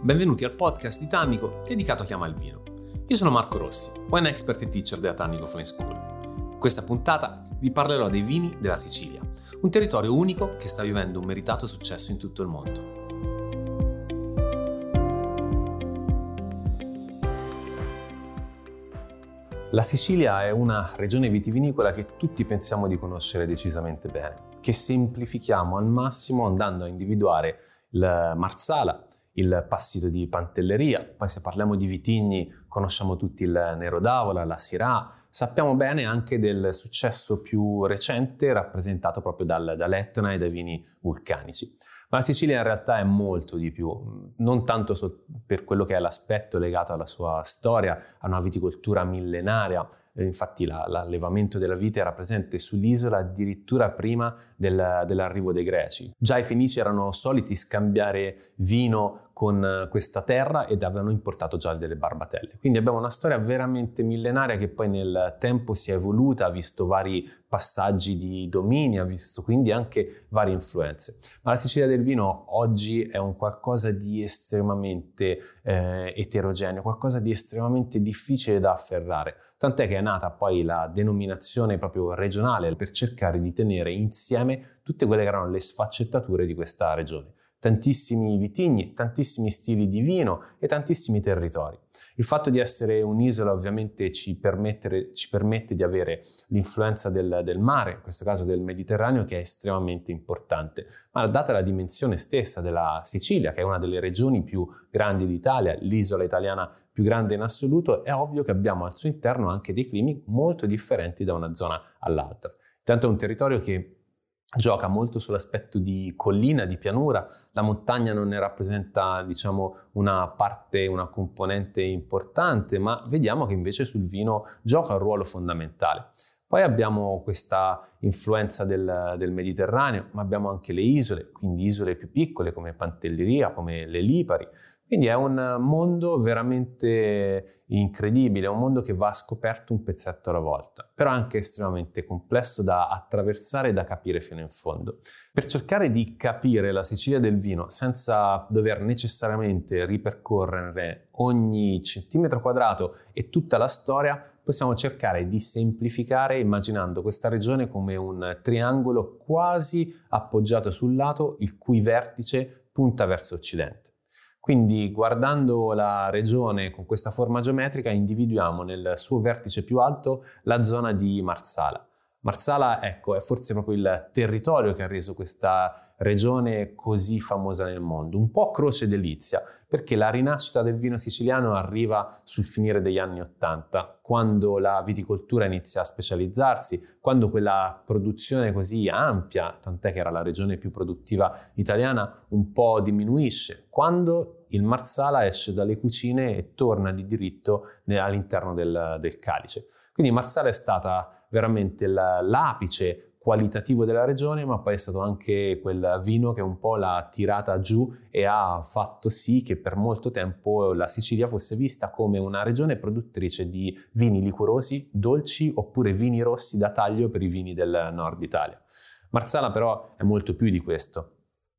benvenuti al podcast di Tannico dedicato a chi ama il vino. Io sono Marco Rossi, wine expert e teacher della Tannico Flying School. In questa puntata vi parlerò dei vini della Sicilia, un territorio unico che sta vivendo un meritato successo in tutto il mondo. La Sicilia è una regione vitivinicola che tutti pensiamo di conoscere decisamente bene, che semplifichiamo al massimo andando a individuare il Marsala, il passito di Pantelleria, poi se parliamo di vitigni conosciamo tutti il Nero d'Avola, la Syrah, sappiamo bene anche del successo più recente rappresentato proprio dal, dall'Etna e dai vini vulcanici. Ma la Sicilia in realtà è molto di più, non tanto so per quello che è l'aspetto legato alla sua storia, a una viticoltura millenaria, infatti la, l'allevamento della vite era presente sull'isola addirittura prima del, dell'arrivo dei greci. Già i fenici erano soliti scambiare vino con questa terra ed avevano importato già delle barbatelle. Quindi abbiamo una storia veramente millenaria che poi nel tempo si è evoluta, ha visto vari passaggi di domini, ha visto quindi anche varie influenze. Ma la Sicilia del vino oggi è un qualcosa di estremamente eh, eterogeneo, qualcosa di estremamente difficile da afferrare. Tant'è che è nata poi la denominazione proprio regionale per cercare di tenere insieme tutte quelle che erano le sfaccettature di questa regione tantissimi vitigni, tantissimi stili di vino e tantissimi territori. Il fatto di essere un'isola ovviamente ci, ci permette di avere l'influenza del, del, mare, in questo caso del Mediterraneo, che è estremamente importante, ma data la dimensione stessa della Sicilia, che è una delle regioni più grandi d'Italia, l'isola italiana più grande in assoluto, è ovvio che abbiamo al suo interno anche dei climi molto differenti da una zona all'altra. Intanto è un territorio che gioca molto sull'aspetto di collina, di pianura, la montagna non ne rappresenta diciamo una parte, una componente importante, ma vediamo che invece sul vino gioca un ruolo fondamentale. Poi abbiamo questa influenza del, del, Mediterraneo, ma abbiamo anche le isole, quindi isole più piccole come Pantelleria, come le Lipari, quindi è un mondo veramente incredibile, è un mondo che va scoperto un pezzetto alla volta, però anche estremamente complesso da attraversare e da capire fino in fondo. Per cercare di capire la Sicilia del vino senza dover necessariamente ripercorrere ogni centimetro quadrato e tutta la storia, possiamo cercare di semplificare immaginando questa regione come un triangolo quasi appoggiato sul lato, il cui vertice punta verso occidente. Quindi guardando la regione con questa forma geometrica individuiamo nel suo vertice più alto la zona di Marsala. Marsala, ecco, è forse proprio il territorio che ha reso questa regione così famosa nel mondo, un po' croce delizia, perché la rinascita del vino siciliano arriva sul finire degli anni Ottanta, quando la viticoltura inizia a specializzarsi, quando quella produzione così ampia, tant'è che era la regione più produttiva italiana, un po' diminuisce, quando il Marsala esce dalle cucine e torna di diritto all'interno del, del calice. Quindi Marsala è stata veramente l'apice qualitativo della regione, ma poi è stato anche quel vino che un po' l'ha tirata giù e ha fatto sì che per molto tempo la Sicilia fosse vista come una regione produttrice di vini liquorosi, dolci oppure vini rossi da taglio per i vini del nord Italia. Marsala però è molto più di questo.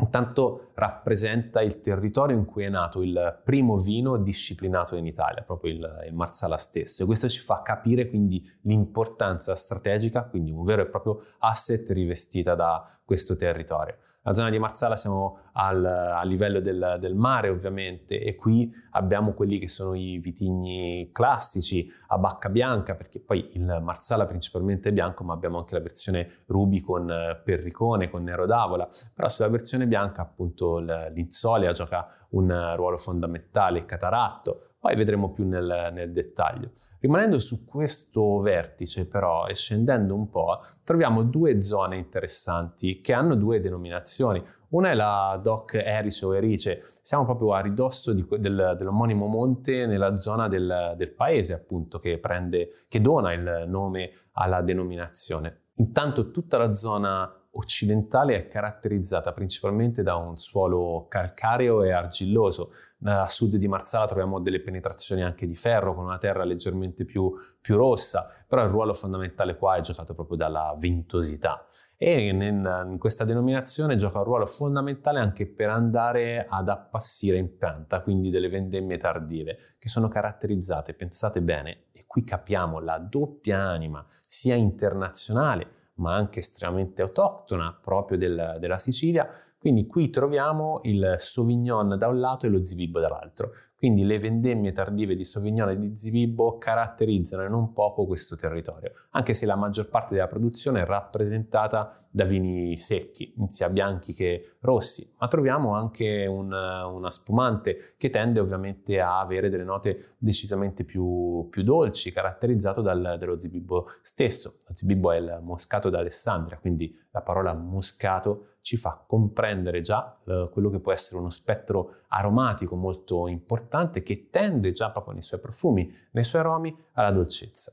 Intanto rappresenta il territorio in cui è nato il primo vino disciplinato in Italia, proprio il, il, Marsala stesso. E questo ci fa capire quindi l'importanza strategica, quindi un vero e proprio asset rivestita da questo territorio. La zona di Marsala siamo al, a livello del, del, mare ovviamente e qui abbiamo quelli che sono i vitigni classici a bacca bianca perché poi il Marsala principalmente è bianco ma abbiamo anche la versione ruby con eh, perricone, con nero d'avola, però sulla versione bianca appunto l'insolia gioca un ruolo fondamentale, il cataratto, poi vedremo più nel, nel, dettaglio. Rimanendo su questo vertice però e scendendo un po', troviamo due zone interessanti che hanno due denominazioni. Una è la Doc Erice o Erice, siamo proprio a ridosso di, del, dell'omonimo monte nella zona del, del paese appunto che, prende, che dona il nome alla denominazione. Intanto tutta la zona occidentale è caratterizzata principalmente da un suolo calcareo e argilloso. A sud di Marsala troviamo delle penetrazioni anche di ferro con una terra leggermente più, più rossa, però il ruolo fondamentale qua è giocato proprio dalla ventosità. e in, questa denominazione gioca un ruolo fondamentale anche per andare ad appassire in pianta, quindi delle vendemmie tardive, che sono caratterizzate, pensate bene, e qui capiamo la doppia anima, sia internazionale, ma anche estremamente autoctona proprio del, della Sicilia. Quindi qui troviamo il Sauvignon da un lato e lo Zibibbo dall'altro. Quindi le vendemmie tardive di Sauvignon e di Zibibbo caratterizzano non poco questo territorio, anche se la maggior parte della produzione è rappresentata da vini secchi, sia bianchi che rossi, ma troviamo anche un, una spumante che tende ovviamente a avere delle note decisamente più, più dolci, caratterizzato dal, dallo zibibbo stesso. Lo zibibbo è il moscato d'Alessandria, quindi la parola moscato ci fa comprendere già eh, quello che può essere uno spettro aromatico molto importante che tende già proprio nei suoi profumi, nei suoi aromi alla dolcezza.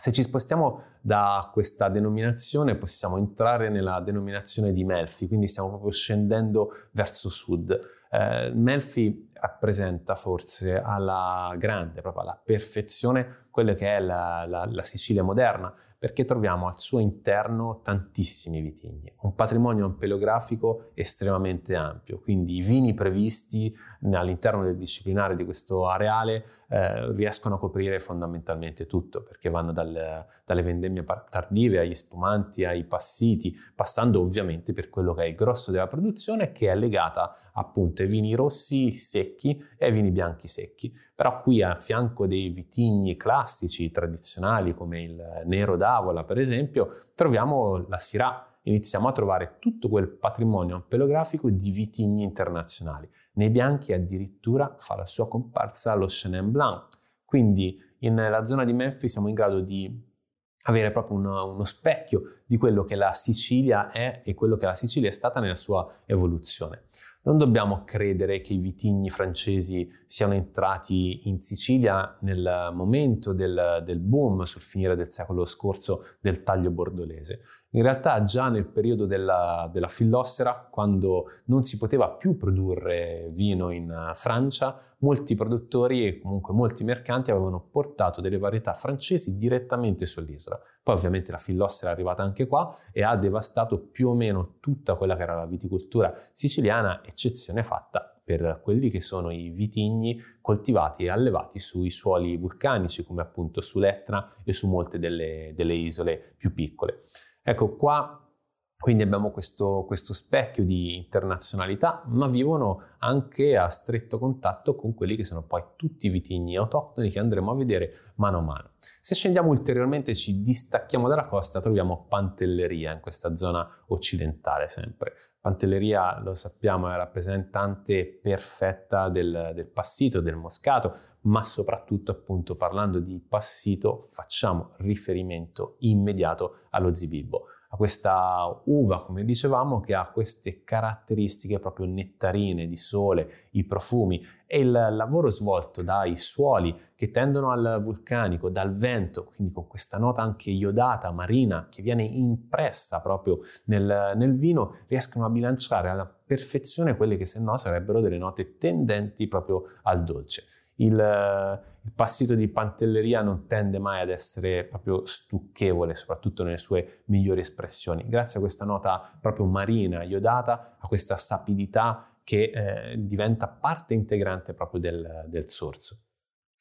Se ci spostiamo da questa denominazione possiamo entrare nella denominazione di Melfi, quindi stiamo proprio scendendo verso sud. Eh, Melfi rappresenta forse alla grande, proprio alla perfezione, quella che è la, la, la Sicilia moderna, perché troviamo al suo interno tantissimi vitigni, un patrimonio ampelografico estremamente ampio, quindi i vini previsti all'interno del disciplinare di questo areale eh, riescono a coprire fondamentalmente tutto, perché vanno dal, dalle vendemmie tardive agli spumanti, ai passiti, passando ovviamente per quello che è il grosso della produzione che è legata appunto ai vini rossi secchi e ai vini bianchi secchi. Però qui a fianco dei vitigni classici, tradizionali come il Nero d'Avola per esempio, troviamo la Syrah. Iniziamo a trovare tutto quel patrimonio ampelografico di vitigni internazionali. Nei bianchi addirittura fa la sua comparsa lo Chenin Blanc. Quindi nella zona di Memphis siamo in grado di avere proprio uno, uno, specchio di quello che la Sicilia è e quello che la Sicilia è stata nella sua evoluzione. Non dobbiamo credere che i vitigni francesi siano entrati in Sicilia nel momento del, del boom sul finire del secolo scorso del taglio bordolese. In realtà già nel periodo della, della fillossera, quando non si poteva più produrre vino in eh, Francia, molti produttori e comunque molti mercanti avevano portato delle varietà francesi direttamente sull'isola. Poi ovviamente la fillossera è arrivata anche qua e ha devastato più o meno tutta quella che era la viticoltura siciliana, eccezione fatta per quelli che sono i vitigni coltivati e allevati sui suoli vulcanici come appunto sull'Etna e su molte delle, delle isole più piccole. Ecco qua quindi abbiamo questo, questo, specchio di internazionalità, ma vivono anche a stretto contatto con quelli che sono poi tutti i vitigni autoctoni che andremo a vedere mano a mano. Se scendiamo ulteriormente, ci distacchiamo dalla costa, troviamo Pantelleria in questa zona occidentale sempre. Pantelleria, lo sappiamo, è rappresentante perfetta del, del passito, del moscato, ma soprattutto appunto parlando di passito facciamo riferimento immediato allo zibibbo a questa uva, come dicevamo, che ha queste caratteristiche proprio nettarine di sole, i profumi e il lavoro svolto dai suoli che tendono al vulcanico, dal vento, quindi con questa nota anche iodata, marina, che viene impressa proprio nel, nel vino, riescono a bilanciare alla perfezione quelle che se no sarebbero delle note tendenti proprio al dolce il, il passito di Pantelleria non tende mai ad essere proprio stucchevole, soprattutto nelle sue migliori espressioni, grazie a questa nota proprio marina, iodata, a questa sapidità che eh, diventa parte integrante proprio del, del sorso.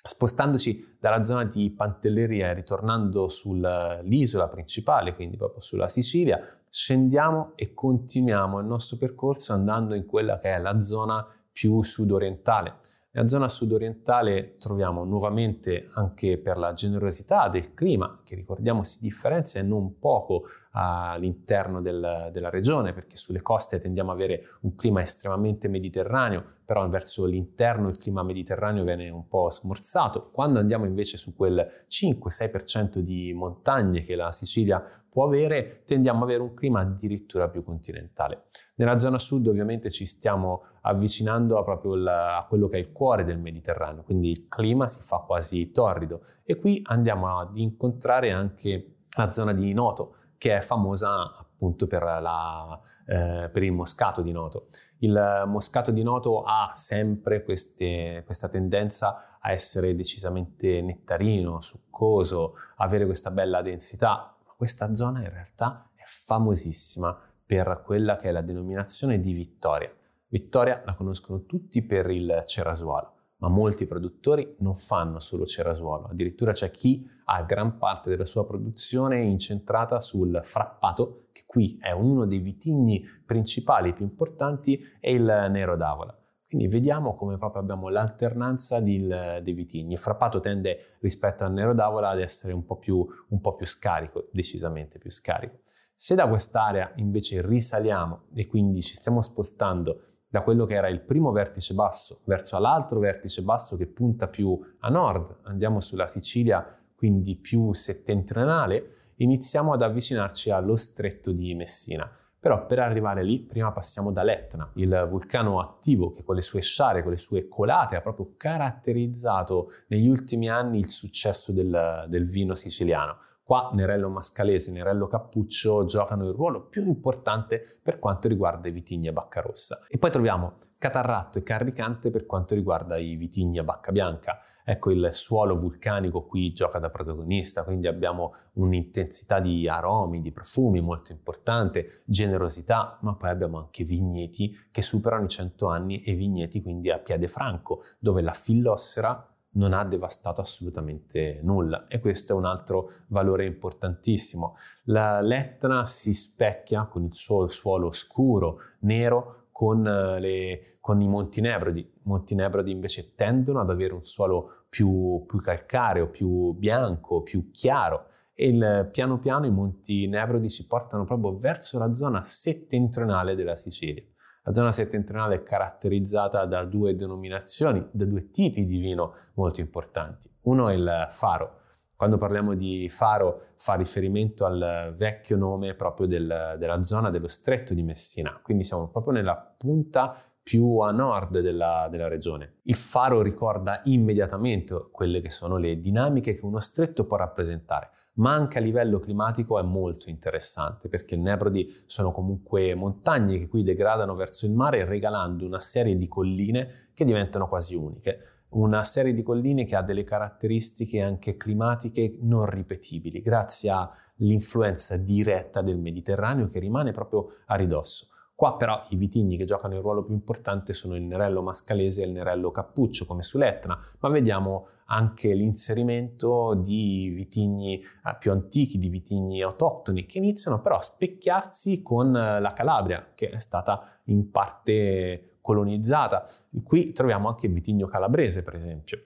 Spostandoci dalla zona di Pantelleria e ritornando sull'isola principale, quindi proprio sulla Sicilia, scendiamo e continuiamo il nostro percorso andando in quella che è la zona più sudorientale nella zona sudorientale troviamo nuovamente anche per la generosità del clima, che ricordiamo si differenzia non poco all'interno del, della regione, perché sulle coste tendiamo ad avere un clima estremamente mediterraneo, però verso l'interno il clima mediterraneo viene un po' smorzato. Quando andiamo invece su quel 5-6% di montagne che la Sicilia può avere, tendiamo ad avere un clima addirittura più continentale. Nella zona sud ovviamente ci stiamo avvicinando a proprio la, a quello che è il cuore del Mediterraneo, quindi il clima si fa quasi torrido e qui andiamo ad incontrare anche la zona di Noto, che è famosa appunto per, la, eh, per il moscato di Noto. Il moscato di Noto ha sempre queste, questa tendenza a essere decisamente nettarino, succoso, avere questa bella densità, questa zona in realtà è famosissima per quella che è la denominazione di Vittoria. Vittoria la conoscono tutti per il cerasuolo, ma molti produttori non fanno solo cerasuolo, addirittura c'è chi ha gran parte della sua produzione incentrata sul frappato, che qui è uno dei vitigni principali più importanti, e il Nero d'Avola. Quindi vediamo come proprio abbiamo l'alternanza di, dei vitigni. Il frappato tende rispetto al Nero d'Avola ad essere un po, più, un po' più scarico, decisamente più scarico. Se da quest'area invece risaliamo e quindi ci stiamo spostando da quello che era il primo vertice basso verso l'altro vertice basso che punta più a nord, andiamo sulla Sicilia quindi più settentrionale, iniziamo ad avvicinarci allo stretto di Messina. Però per arrivare lì prima passiamo dall'Etna, il vulcano attivo che con le sue sciare, con le sue colate ha proprio caratterizzato negli ultimi anni il successo del, del vino siciliano. Qua Nerello Mascalese e Nerello Cappuccio giocano il ruolo più importante per quanto riguarda i vitigni a bacca rossa. E poi troviamo Catarratto e Carricante per quanto riguarda i vitigni a bacca bianca. Ecco, il suolo vulcanico qui gioca da protagonista, quindi abbiamo un'intensità di aromi, di profumi molto importante, generosità, ma poi abbiamo anche vigneti che superano i 100 anni e vigneti quindi a piede franco, dove la fillossera non ha devastato assolutamente nulla e questo è un altro valore importantissimo. La L'Etna si specchia con il suo suolo scuro, nero, con, eh, le, con i Monti Nebrodi. I Monti invece tendono ad avere un suolo più, più calcareo, più bianco, più chiaro e il, piano piano i Monti Nebrodi ci portano proprio verso la zona settentrionale della Sicilia. La zona settentrionale è caratterizzata da due denominazioni, da due tipi di vino molto importanti. Uno è il faro. Quando parliamo di faro fa riferimento al vecchio nome proprio del, della zona dello stretto di Messina, quindi siamo proprio nella punta più a nord della, della, regione. Il faro ricorda immediatamente quelle che sono le dinamiche che uno stretto può rappresentare ma anche a livello climatico è molto interessante perché i Nebrodi sono comunque montagne che qui degradano verso il mare regalando una serie di colline che diventano quasi uniche. Una serie di colline che ha delle caratteristiche anche climatiche non ripetibili grazie all'influenza diretta del Mediterraneo che rimane proprio a ridosso. Qua però i vitigni che giocano il ruolo più importante sono il Nerello Mascalese e il Nerello Cappuccio come sull'Etna, ma vediamo anche l'inserimento di vitigni eh, più antichi, di vitigni autoctoni, che iniziano però a specchiarsi con eh, la Calabria, che è stata in parte colonizzata. Qui troviamo anche il vitigno calabrese, per esempio.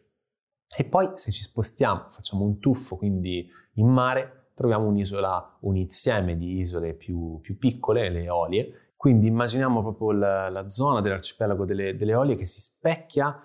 E poi se ci spostiamo, facciamo un tuffo quindi in mare, troviamo un insieme di isole più, più piccole, le Eolie. Quindi immaginiamo proprio la, la zona dell'arcipelago delle, delle Eolie che si specchia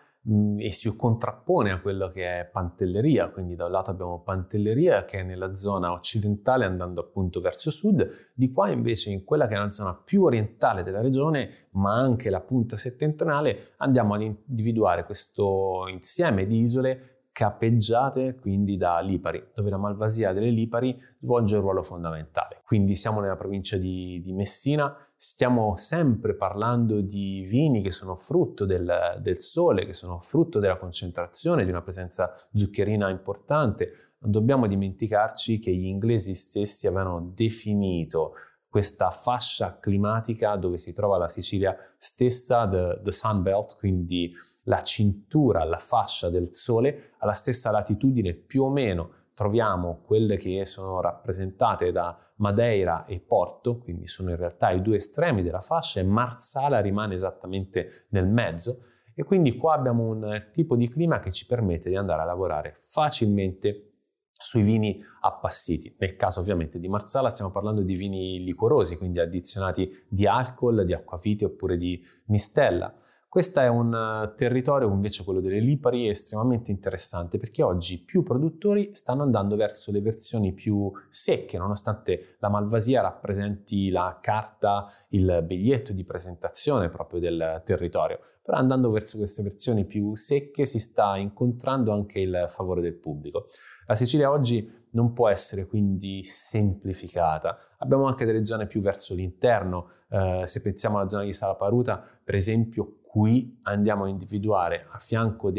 e si contrappone a quello che è Pantelleria, quindi da un lato abbiamo Pantelleria che è nella zona occidentale andando appunto verso sud, di qua invece in quella che è la zona più orientale della regione, ma anche la punta settentrionale, andiamo ad individuare questo insieme di isole capeggiate quindi da Lipari, dove la Malvasia delle Lipari svolge un ruolo fondamentale. Quindi siamo nella provincia di, di Messina, stiamo sempre parlando di vini che sono frutto del, del, sole, che sono frutto della concentrazione, di una presenza zuccherina importante. Non dobbiamo dimenticarci che gli inglesi stessi avevano definito questa fascia climatica dove si trova la Sicilia stessa, the, the Sun Belt, quindi la cintura, la fascia del Sole alla stessa latitudine più o meno troviamo quelle che sono rappresentate da Madeira e Porto, quindi sono in realtà i due estremi della fascia e Marsala rimane esattamente nel mezzo e quindi qua abbiamo un tipo di clima che ci permette di andare a lavorare facilmente sui vini appassiti. Nel caso ovviamente di Marsala stiamo parlando di vini liquorosi, quindi addizionati di alcol, di acquavite oppure di mistella. Questo è un eh, territorio, invece quello delle Lipari, estremamente interessante perché oggi più produttori stanno andando verso le versioni più secche, nonostante la Malvasia rappresenti la carta, il biglietto di presentazione proprio del territorio. Però andando verso queste versioni più secche si sta incontrando anche il favore del pubblico. La Sicilia oggi non può essere quindi semplificata. Abbiamo anche delle zone più verso l'interno, eh, se pensiamo alla zona di Salaparuta, per esempio, qui andiamo a individuare a fianco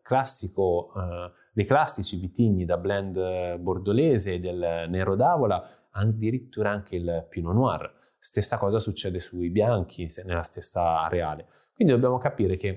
classico, eh, dei classici vitigni da blend bordolese e del Nero d'Avola addirittura anche il Pinot Noir. Stessa cosa succede sui bianchi, nella stessa areale. Quindi dobbiamo capire che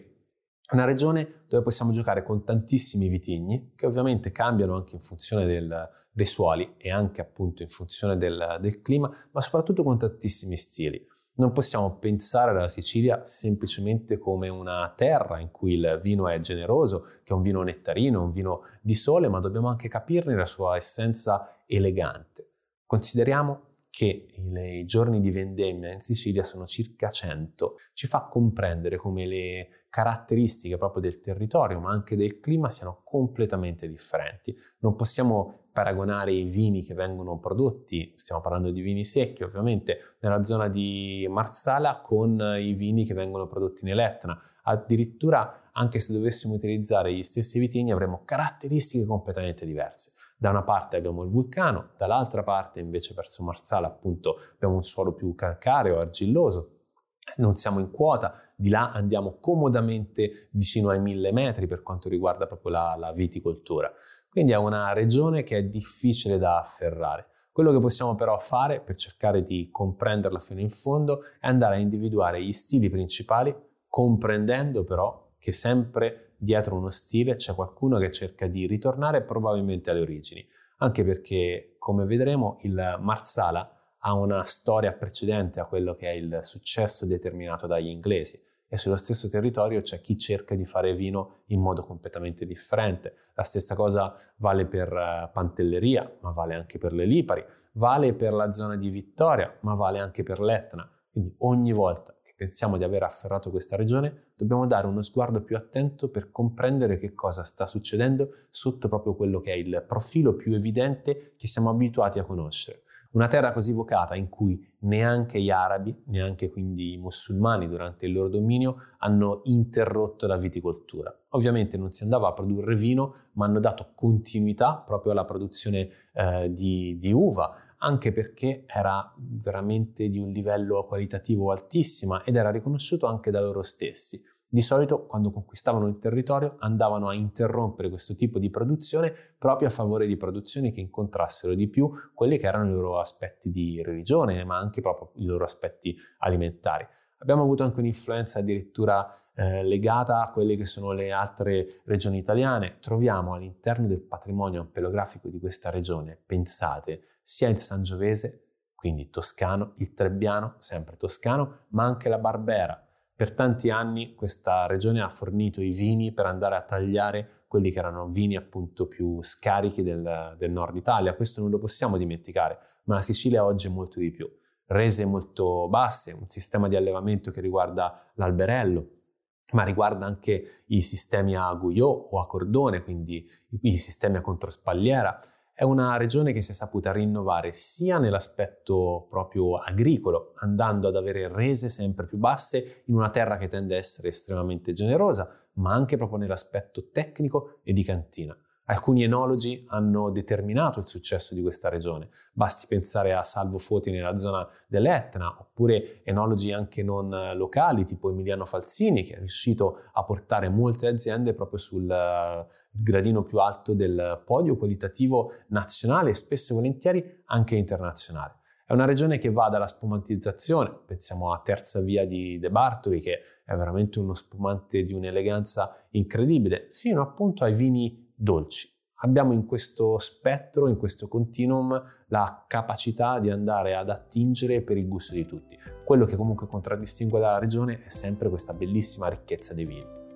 è una regione dove possiamo giocare con tantissimi vitigni, che ovviamente cambiano anche in funzione del, dei suoli e anche appunto in funzione del, del clima, ma soprattutto con tantissimi stili. Non possiamo pensare alla Sicilia semplicemente come una terra in cui il vino è generoso, che è un vino nettarino, un vino di sole, ma dobbiamo anche capirne la sua essenza elegante. Consideriamo che i giorni di vendemmia in Sicilia sono circa 100, ci fa comprendere come le caratteristiche proprio del territorio, ma anche del clima siano completamente differenti. Non possiamo paragonare i vini che vengono prodotti, stiamo parlando di vini secchi ovviamente, nella zona di Marsala con i vini che vengono prodotti nell'Etna. Addirittura anche se dovessimo utilizzare gli stessi vitigni avremo caratteristiche completamente diverse. Da una parte abbiamo il vulcano, dall'altra parte invece verso Marsala appunto abbiamo un suolo più calcareo, argilloso, non siamo in quota, di là andiamo comodamente vicino ai mille metri per quanto riguarda proprio la, la viticoltura. Quindi è una regione che è difficile da afferrare. Quello che possiamo però fare per cercare di comprenderla fino in fondo è andare a individuare gli stili principali, comprendendo però che sempre dietro uno stile c'è qualcuno che cerca di ritornare probabilmente alle origini, anche perché, come vedremo, il Marsala ha una storia precedente a quello che è il successo determinato dagli inglesi e sullo stesso territorio c'è chi cerca di fare vino in modo completamente differente. La stessa cosa vale per eh, Pantelleria, ma vale anche per le Lipari, vale per la zona di Vittoria, ma vale anche per l'Etna. Quindi ogni volta pensiamo di aver afferrato questa regione, dobbiamo dare uno sguardo più attento per comprendere che cosa sta succedendo sotto proprio quello che è il profilo più evidente che siamo abituati a conoscere. Una terra così vocata in cui neanche gli arabi, neanche quindi i musulmani durante il loro dominio hanno interrotto la viticoltura. Ovviamente non si andava a produrre vino, ma hanno dato continuità proprio alla produzione eh, di, di uva, anche perché era veramente di un livello qualitativo altissimo ed era riconosciuto anche da loro stessi. Di solito quando conquistavano il territorio andavano a interrompere questo tipo di produzione proprio a favore di produzioni che incontrassero di più quelli che erano i loro aspetti di religione, ma anche proprio i loro aspetti alimentari. Abbiamo avuto anche un'influenza addirittura eh, legata a quelle che sono le altre regioni italiane. Troviamo all'interno del patrimonio ampelografico di questa regione, pensate, sia il Sangiovese, quindi toscano, il Trebbiano, sempre toscano, ma anche la Barbera. Per tanti anni questa regione ha fornito i vini per andare a tagliare quelli che erano vini appunto più scarichi del, del nord Italia. Questo non lo possiamo dimenticare, ma la Sicilia oggi è molto di più. Rese molto basse, un sistema di allevamento che riguarda l'alberello, ma riguarda anche i sistemi a Guyot o a cordone, quindi i sistemi a controspalliera è una regione che si è saputa rinnovare sia nell'aspetto proprio agricolo, andando ad avere rese sempre più basse in una terra che tende a essere estremamente generosa, ma anche proprio nell'aspetto tecnico e di cantina. Alcuni enologi hanno determinato il successo di questa regione. Basti pensare a Salvo Foti nella zona dell'Etna, oppure enologi anche non locali, tipo Emiliano Falsini, che è riuscito a portare molte aziende proprio sul gradino più alto del podio qualitativo nazionale e spesso e volentieri anche internazionale. È una regione che va dalla spumantizzazione, pensiamo a Terza Via di De Bartoli, che è veramente uno spumante di un'eleganza incredibile, fino appunto ai vini dolci. Abbiamo in questo spettro, in questo continuum, la capacità di andare ad attingere per il gusto di tutti. Quello che comunque contraddistingue la regione è sempre questa bellissima ricchezza dei vini.